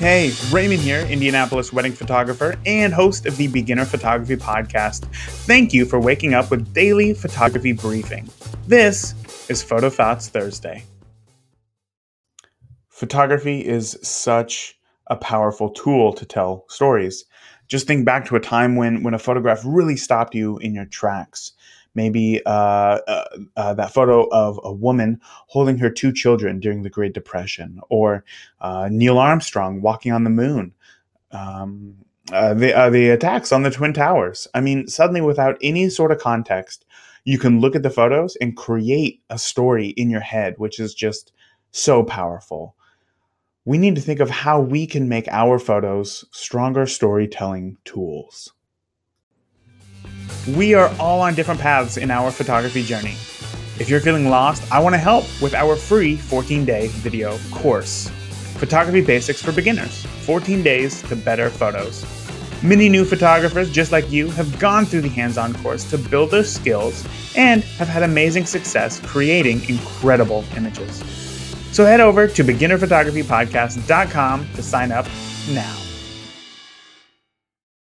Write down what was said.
Hey, Raymond here, Indianapolis wedding photographer and host of the Beginner Photography Podcast. Thank you for waking up with daily photography briefing. This is Photo Thoughts Thursday. Photography is such a powerful tool to tell stories. Just think back to a time when, when a photograph really stopped you in your tracks maybe uh, uh, uh, that photo of a woman holding her two children during the Great Depression, or uh, Neil Armstrong walking on the moon, um, uh, the uh, the attacks on the Twin Towers. I mean, suddenly, without any sort of context, you can look at the photos and create a story in your head, which is just so powerful. We need to think of how we can make our photos stronger storytelling tools. We are all on different paths in our photography journey. If you're feeling lost, I want to help with our free 14 day video course Photography Basics for Beginners 14 Days to Better Photos. Many new photographers, just like you, have gone through the hands on course to build their skills and have had amazing success creating incredible images. So head over to beginnerphotographypodcast.com to sign up now.